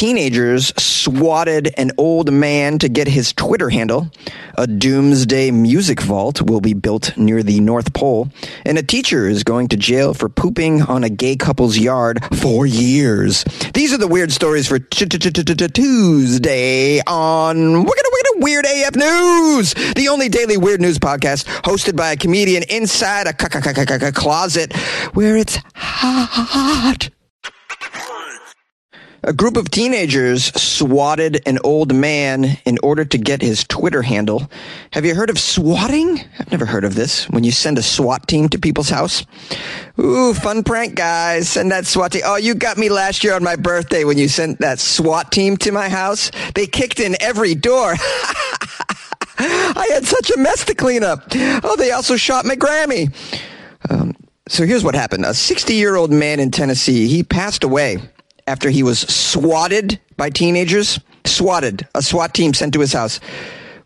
teenagers swatted an old man to get his Twitter handle. A doomsday music vault will be built near the North Pole. And a teacher is going to jail for pooping on a gay couple's yard for years. These are the weird stories for Tuesday on Wicked Wicked Weird AF News, the only daily weird news podcast hosted by a comedian inside a closet where it's hot. A group of teenagers swatted an old man in order to get his Twitter handle. Have you heard of swatting? I've never heard of this. When you send a SWAT team to people's house. Ooh, fun prank, guys. Send that SWAT team. Oh, you got me last year on my birthday when you sent that SWAT team to my house. They kicked in every door. I had such a mess to clean up. Oh, they also shot my Grammy. Um, so here's what happened. A 60 year old man in Tennessee, he passed away after he was swatted by teenagers. Swatted. A SWAT team sent to his house.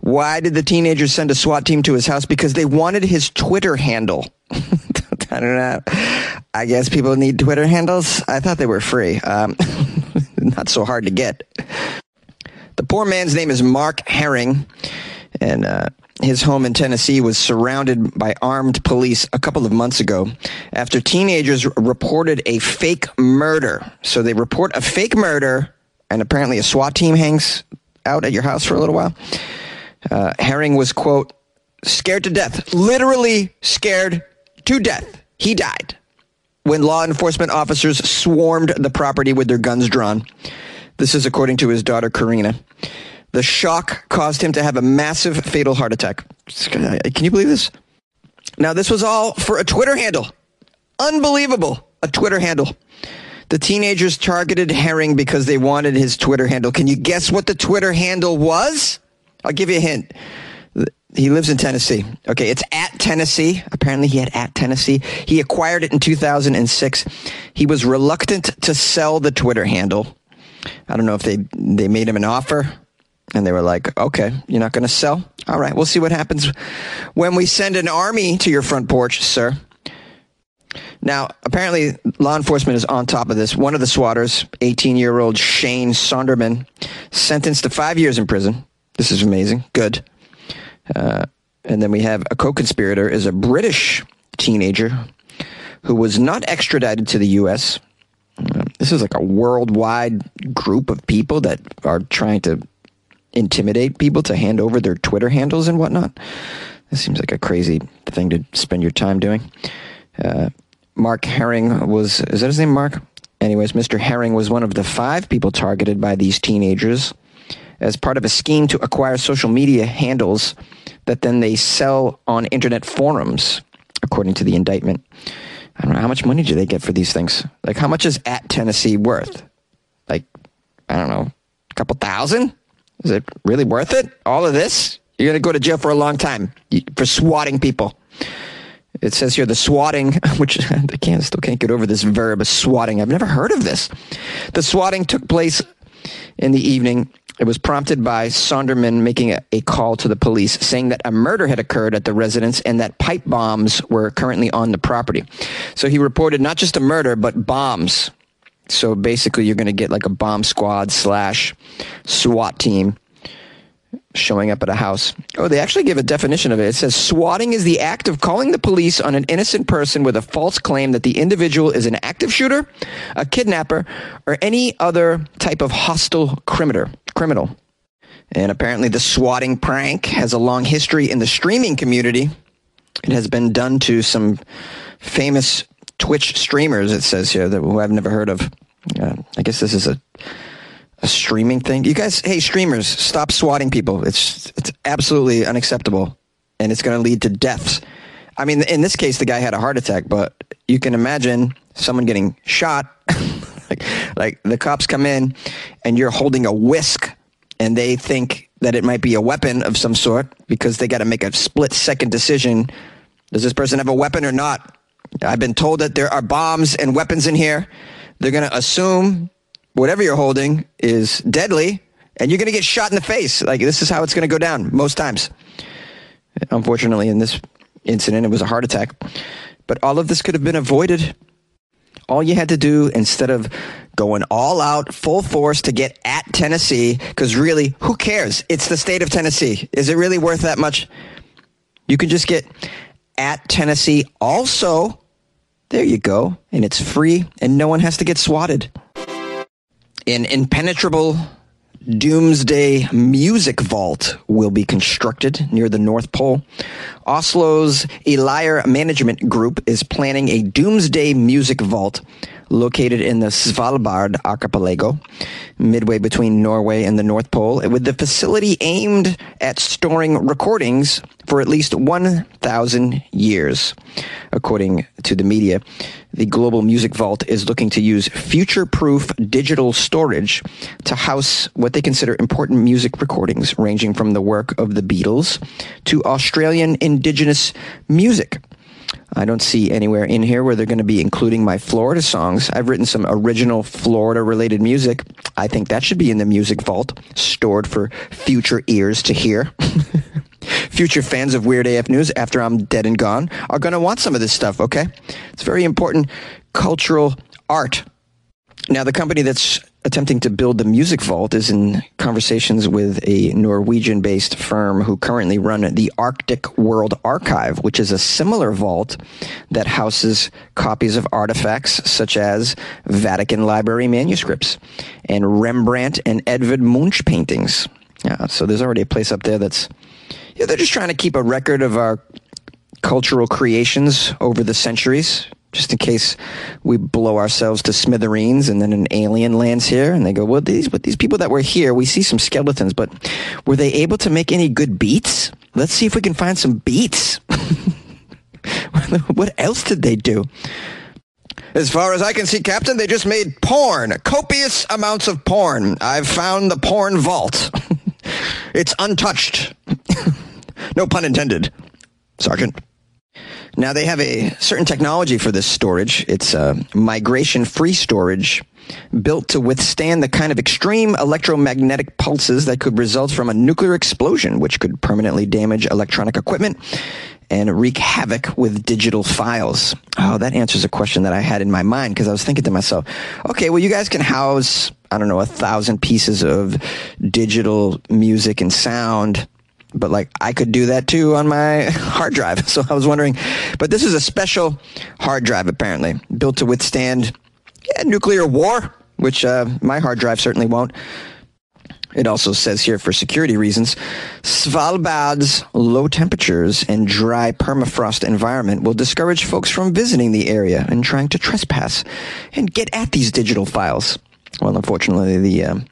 Why did the teenagers send a SWAT team to his house? Because they wanted his Twitter handle. I don't know. I guess people need Twitter handles. I thought they were free. Um, not so hard to get. The poor man's name is Mark Herring, and uh, his home in Tennessee was surrounded by armed police a couple of months ago after teenagers reported a fake murder. So they report a fake murder, and apparently a SWAT team hangs out at your house for a little while. Uh, Herring was, quote, scared to death, literally scared to death. He died when law enforcement officers swarmed the property with their guns drawn. This is according to his daughter, Karina. The shock caused him to have a massive fatal heart attack. Can you believe this? Now, this was all for a Twitter handle. Unbelievable. A Twitter handle. The teenagers targeted Herring because they wanted his Twitter handle. Can you guess what the Twitter handle was? I'll give you a hint. He lives in Tennessee. Okay, it's at Tennessee. Apparently, he had at Tennessee. He acquired it in 2006. He was reluctant to sell the Twitter handle. I don't know if they they made him an offer and they were like, okay, you're not going to sell? All right, we'll see what happens when we send an army to your front porch, sir. Now, apparently, law enforcement is on top of this. One of the swatters, 18 year old Shane Sonderman, sentenced to five years in prison. This is amazing. Good. Uh, and then we have a co conspirator, is a British teenager who was not extradited to the U.S. Uh, this is like a worldwide group of people that are trying to intimidate people to hand over their Twitter handles and whatnot. This seems like a crazy thing to spend your time doing. Uh, Mark Herring was, is that his name, Mark? Anyways, Mr. Herring was one of the five people targeted by these teenagers as part of a scheme to acquire social media handles that then they sell on internet forums, according to the indictment. I don't know how much money do they get for these things. Like, how much is at Tennessee worth? Like, I don't know, a couple thousand? Is it really worth it? All of this? You're going to go to jail for a long time for swatting people. It says here the swatting, which I can't, still can't get over this verb, swatting. I've never heard of this. The swatting took place in the evening. It was prompted by Sonderman making a, a, call to the police saying that a murder had occurred at the residence and that pipe bombs were currently on the property. So he reported not just a murder, but bombs so basically, you're going to get like a bomb squad slash SWAT team showing up at a house. Oh, they actually give a definition of it. It says swatting is the act of calling the police on an innocent person with a false claim that the individual is an active shooter, a kidnapper, or any other type of hostile criminal. Criminal. And apparently, the swatting prank has a long history in the streaming community. It has been done to some famous Twitch streamers, it says here, that who I've never heard of. Uh, I guess this is a a streaming thing. You guys, hey streamers, stop swatting people. It's it's absolutely unacceptable, and it's going to lead to deaths. I mean, in this case, the guy had a heart attack, but you can imagine someone getting shot. like, like the cops come in, and you're holding a whisk, and they think that it might be a weapon of some sort because they got to make a split second decision. Does this person have a weapon or not? I've been told that there are bombs and weapons in here. They're going to assume whatever you're holding is deadly, and you're going to get shot in the face. Like, this is how it's going to go down most times. Unfortunately, in this incident, it was a heart attack. But all of this could have been avoided. All you had to do instead of going all out, full force to get at Tennessee, because really, who cares? It's the state of Tennessee. Is it really worth that much? You can just get at Tennessee. Also, there you go. And it's free, and no one has to get swatted. An impenetrable doomsday music vault will be constructed near the North Pole. Oslo's Elire Management Group is planning a doomsday music vault located in the Svalbard archipelago, midway between Norway and the North Pole, with the facility aimed at storing recordings for at least 1,000 years. According to the media, the Global Music Vault is looking to use future proof digital storage to house what they consider important music recordings, ranging from the work of the Beatles to Australian indigenous music. I don't see anywhere in here where they're going to be including my Florida songs. I've written some original Florida related music. I think that should be in the music vault, stored for future ears to hear. future fans of Weird AF News after I'm dead and gone are going to want some of this stuff, okay? It's very important cultural art. Now, the company that's attempting to build the Music Vault is in conversations with a Norwegian based firm who currently run the Arctic World Archive, which is a similar vault that houses copies of artifacts such as Vatican Library manuscripts and Rembrandt and Edvard Munch paintings. Yeah, so there's already a place up there that's, yeah, they're just trying to keep a record of our cultural creations over the centuries just in case we blow ourselves to smithereens and then an alien lands here and they go, well, these, but these people that were here, we see some skeletons, but were they able to make any good beats? Let's see if we can find some beats. what else did they do? As far as I can see, Captain, they just made porn, copious amounts of porn. I've found the porn vault. it's untouched. no pun intended, Sergeant. Now they have a certain technology for this storage. It's a migration free storage built to withstand the kind of extreme electromagnetic pulses that could result from a nuclear explosion, which could permanently damage electronic equipment and wreak havoc with digital files. Oh, that answers a question that I had in my mind because I was thinking to myself, okay, well, you guys can house, I don't know, a thousand pieces of digital music and sound but like I could do that too on my hard drive. So I was wondering, but this is a special hard drive apparently built to withstand yeah, nuclear war, which uh, my hard drive certainly won't. It also says here for security reasons, Svalbard's low temperatures and dry permafrost environment will discourage folks from visiting the area and trying to trespass and get at these digital files. Well, unfortunately, the um,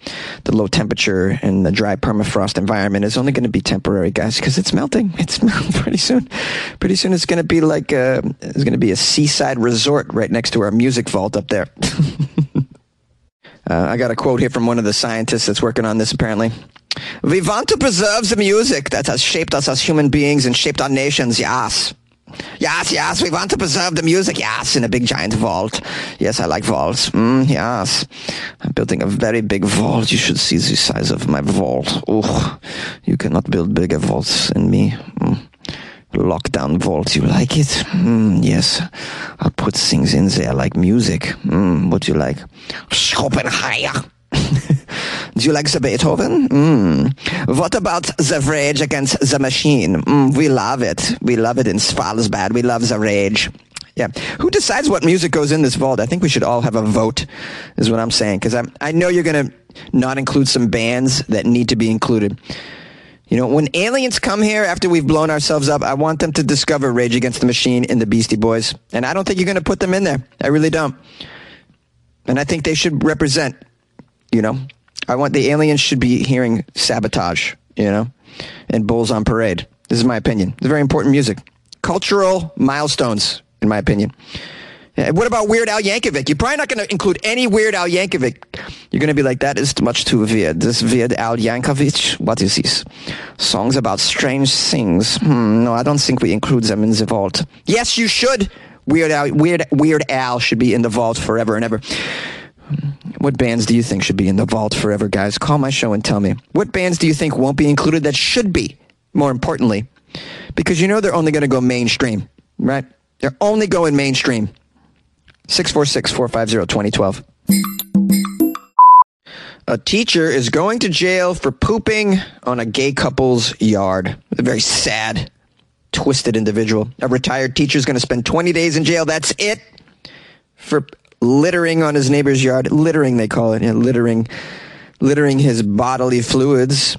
the low temperature and the dry permafrost environment is only going to be temporary, guys, because it's melting. It's melting pretty soon. Pretty soon, it's going to be like a, uh, it's going to be a seaside resort right next to our music vault up there. uh, I got a quote here from one of the scientists that's working on this. Apparently, we want to preserve the music that has shaped us as human beings and shaped our nations. Yes. Yes, yes, we want to preserve the music. Yes, in a big giant vault. Yes, I like vaults. Mm, yes. I'm building a very big vault. You should see the size of my vault. Oh, you cannot build bigger vaults than me. Mm. Lockdown vault. You like it? Mm, yes. I'll put things in there like music. Mm, what do you like? Schopenhauer. Do you like the Beethoven? Mm. What about the Rage Against the Machine? Mm, we love it. We love it in Svalbard. We love the Rage. Yeah. Who decides what music goes in this vault? I think we should all have a vote, is what I'm saying. Because I know you're going to not include some bands that need to be included. You know, when aliens come here after we've blown ourselves up, I want them to discover Rage Against the Machine and the Beastie Boys. And I don't think you're going to put them in there. I really don't. And I think they should represent you know, I want the aliens should be hearing sabotage, you know, and bulls on parade. This is my opinion. It's very important music. Cultural milestones, in my opinion. What about Weird Al Yankovic? You're probably not going to include any Weird Al Yankovic. You're going to be like, that is much too weird. This Weird Al Yankovic, what is this? Songs about strange things. Hmm, no, I don't think we include them in the vault. Yes, you should. Weird Al, Weird, Weird Al should be in the vault forever and ever. What bands do you think should be in the vault forever, guys? Call my show and tell me. What bands do you think won't be included that should be, more importantly? Because you know they're only going to go mainstream, right? They're only going mainstream. 646 450 2012. A teacher is going to jail for pooping on a gay couple's yard. A very sad, twisted individual. A retired teacher is going to spend 20 days in jail. That's it for littering on his neighbor's yard. Littering, they call it. Yeah, littering, littering his bodily fluids.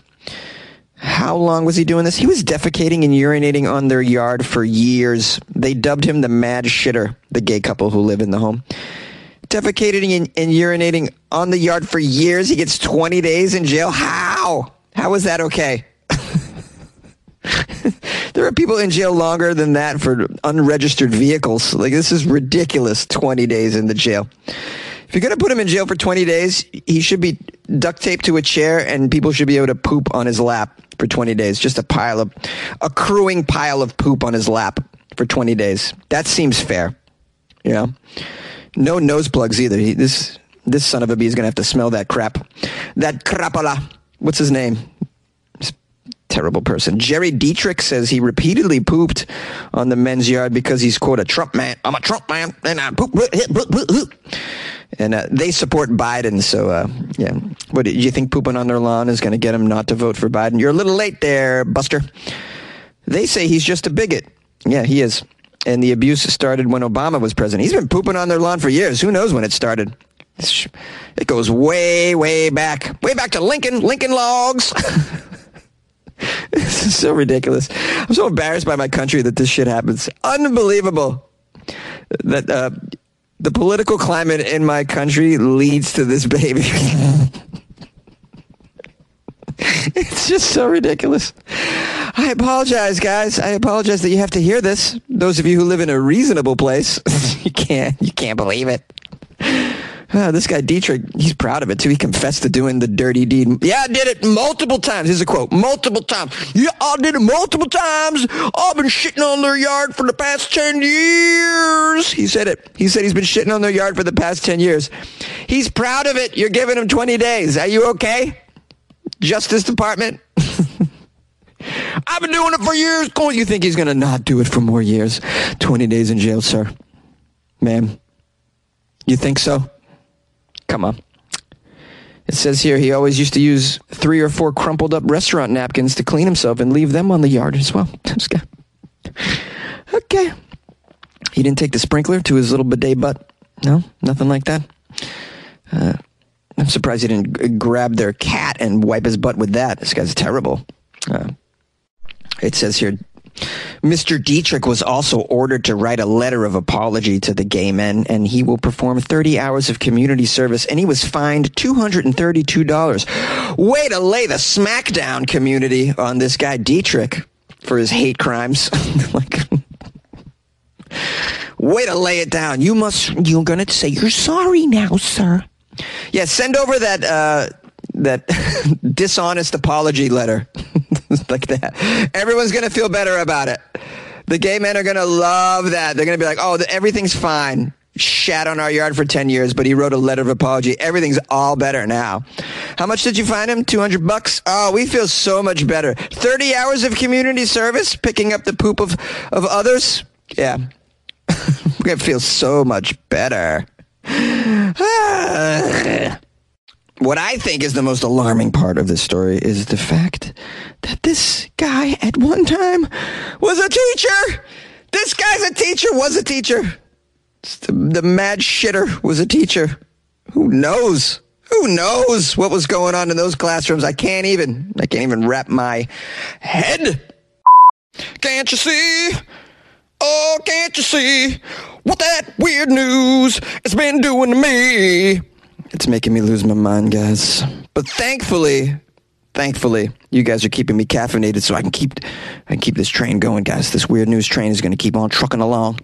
How long was he doing this? He was defecating and urinating on their yard for years. They dubbed him the mad shitter, the gay couple who live in the home defecating and, and urinating on the yard for years. He gets 20 days in jail. How? How is that okay? There are people in jail longer than that for unregistered vehicles. Like, this is ridiculous 20 days in the jail. If you're going to put him in jail for 20 days, he should be duct taped to a chair and people should be able to poop on his lap for 20 days. Just a pile of, a accruing pile of poop on his lap for 20 days. That seems fair. You know? No nose plugs either. He, this this son of a bee is going to have to smell that crap. That crapola. What's his name? Terrible person. Jerry Dietrich says he repeatedly pooped on the men's yard because he's quote a Trump man. I'm a Trump man, and I poop. And uh, they support Biden, so uh, yeah. What do you think? Pooping on their lawn is going to get him not to vote for Biden? You're a little late there, Buster. They say he's just a bigot. Yeah, he is and the abuse started when Obama was president. He's been pooping on their lawn for years. Who knows when it started? It goes way, way back, way back to Lincoln, Lincoln logs. this is so ridiculous. I'm so embarrassed by my country that this shit happens. Unbelievable that uh, the political climate in my country leads to this baby. it's just so ridiculous. I apologize, guys. I apologize that you have to hear this. Those of you who live in a reasonable place, you can't you can't believe it. Uh, this guy Dietrich, he's proud of it too. He confessed to doing the dirty deed. Yeah, I did it multiple times. Here's a quote: multiple times. Yeah, I did it multiple times. I've been shitting on their yard for the past ten years. He said it. He said he's been shitting on their yard for the past ten years. He's proud of it. You're giving him 20 days. Are you okay? Justice Department. I've been doing it for years. Oh, you think he's to not do it for more years? 20 days in jail, sir. Ma'am. You think so? Come on. It says here he always used to use three or four crumpled up restaurant napkins to clean himself and leave them on the yard as well. okay. He didn't take the sprinkler to his little bidet butt. No, nothing like that. Uh, I'm surprised he didn't grab their cat and wipe his butt with that. This guy's terrible. Uh, it says here Mr. Dietrich was also ordered to write a letter of apology to the gay men, and he will perform 30 hours of community service, and he was fined $232. Way to lay the smackdown community on this guy Dietrich for his hate crimes. like, way to lay it down. You must, you're going to say you're sorry now, sir. Yeah, send over that uh, that dishonest apology letter like that. Everyone's gonna feel better about it. The gay men are gonna love that. They're gonna be like, "Oh, everything's fine." Shat on our yard for ten years, but he wrote a letter of apology. Everything's all better now. How much did you find him? Two hundred bucks. Oh, we feel so much better. Thirty hours of community service, picking up the poop of of others. Yeah, we're gonna feel so much better. What I think is the most alarming part of this story is the fact that this guy at one time was a teacher. This guy's a teacher, was a teacher. The, the mad shitter was a teacher. Who knows? Who knows what was going on in those classrooms? I can't even, I can't even wrap my head. Can't you see? Oh, can't you see what that weird news has been doing to me? It's making me lose my mind, guys. But thankfully, thankfully, you guys are keeping me caffeinated so I can keep I can keep this train going, guys. This weird news train is going to keep on trucking along.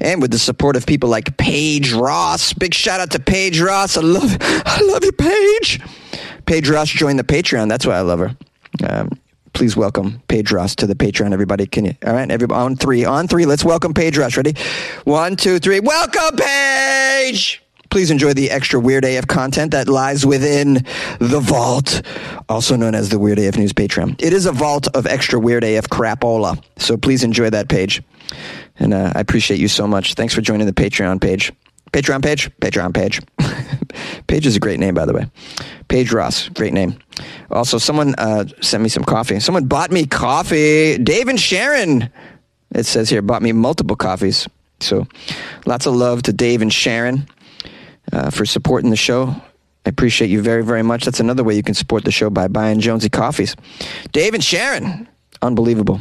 And with the support of people like Paige Ross. Big shout out to Paige Ross. I love I love you, Paige. Paige Ross joined the Patreon. That's why I love her. Um, please welcome Paige Ross to the Patreon, everybody. Can you? All right, everybody on three, on three. Let's welcome Paige Ross. Ready? One, two, three. Welcome, Paige. Please enjoy the extra Weird AF content that lies within the vault, also known as the Weird AF News Patreon. It is a vault of extra Weird AF crapola, so please enjoy that Paige. And uh, I appreciate you so much. Thanks for joining the Patreon page. Patreon page, Patreon page. Paige is a great name, by the way. Paige Ross, great name. Also, someone uh, sent me some coffee. Someone bought me coffee. Dave and Sharon, it says here, bought me multiple coffees. So, lots of love to Dave and Sharon uh, for supporting the show. I appreciate you very, very much. That's another way you can support the show by buying Jonesy coffees. Dave and Sharon, unbelievable.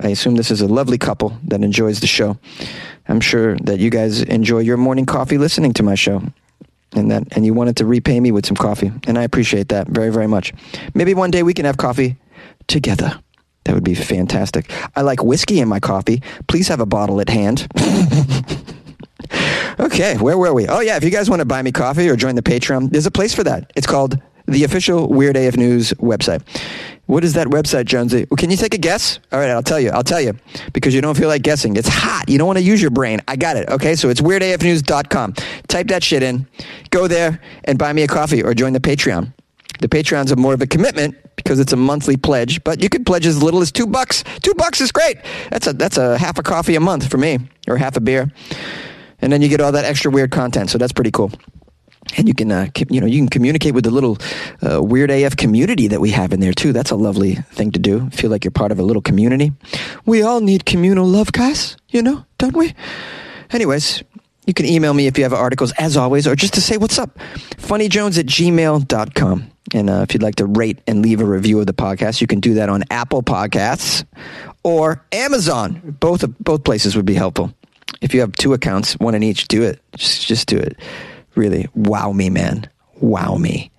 I assume this is a lovely couple that enjoys the show. I'm sure that you guys enjoy your morning coffee listening to my show. And that and you wanted to repay me with some coffee. And I appreciate that very, very much. Maybe one day we can have coffee together. That would be fantastic. I like whiskey in my coffee. Please have a bottle at hand. okay, where were we? Oh, yeah, if you guys want to buy me coffee or join the Patreon, there's a place for that. It's called the official Weird AF News website. What is that website, Jonesy? Well, can you take a guess? All right, I'll tell you. I'll tell you because you don't feel like guessing. It's hot. You don't want to use your brain. I got it. Okay, so it's weirdafnews.com. Type that shit in. Go there and buy me a coffee or join the Patreon. The Patreons are more of a commitment because it's a monthly pledge, but you can pledge as little as two bucks. Two bucks is great. That's a that's a half a coffee a month for me, or half a beer, and then you get all that extra weird content. So that's pretty cool and you can uh, you know you can communicate with the little uh, weird AF community that we have in there too. That's a lovely thing to do. Feel like you're part of a little community. We all need communal love, guys. You know, don't we? Anyways, you can email me if you have articles, as always, or just to say what's up. Funnyjones at gmail.com. And uh, if you'd like to rate and leave a review of the podcast, you can do that on Apple Podcasts or Amazon. Both both places would be helpful. If you have two accounts, one in each, do it. Just just do it really wow me, man. Wow me.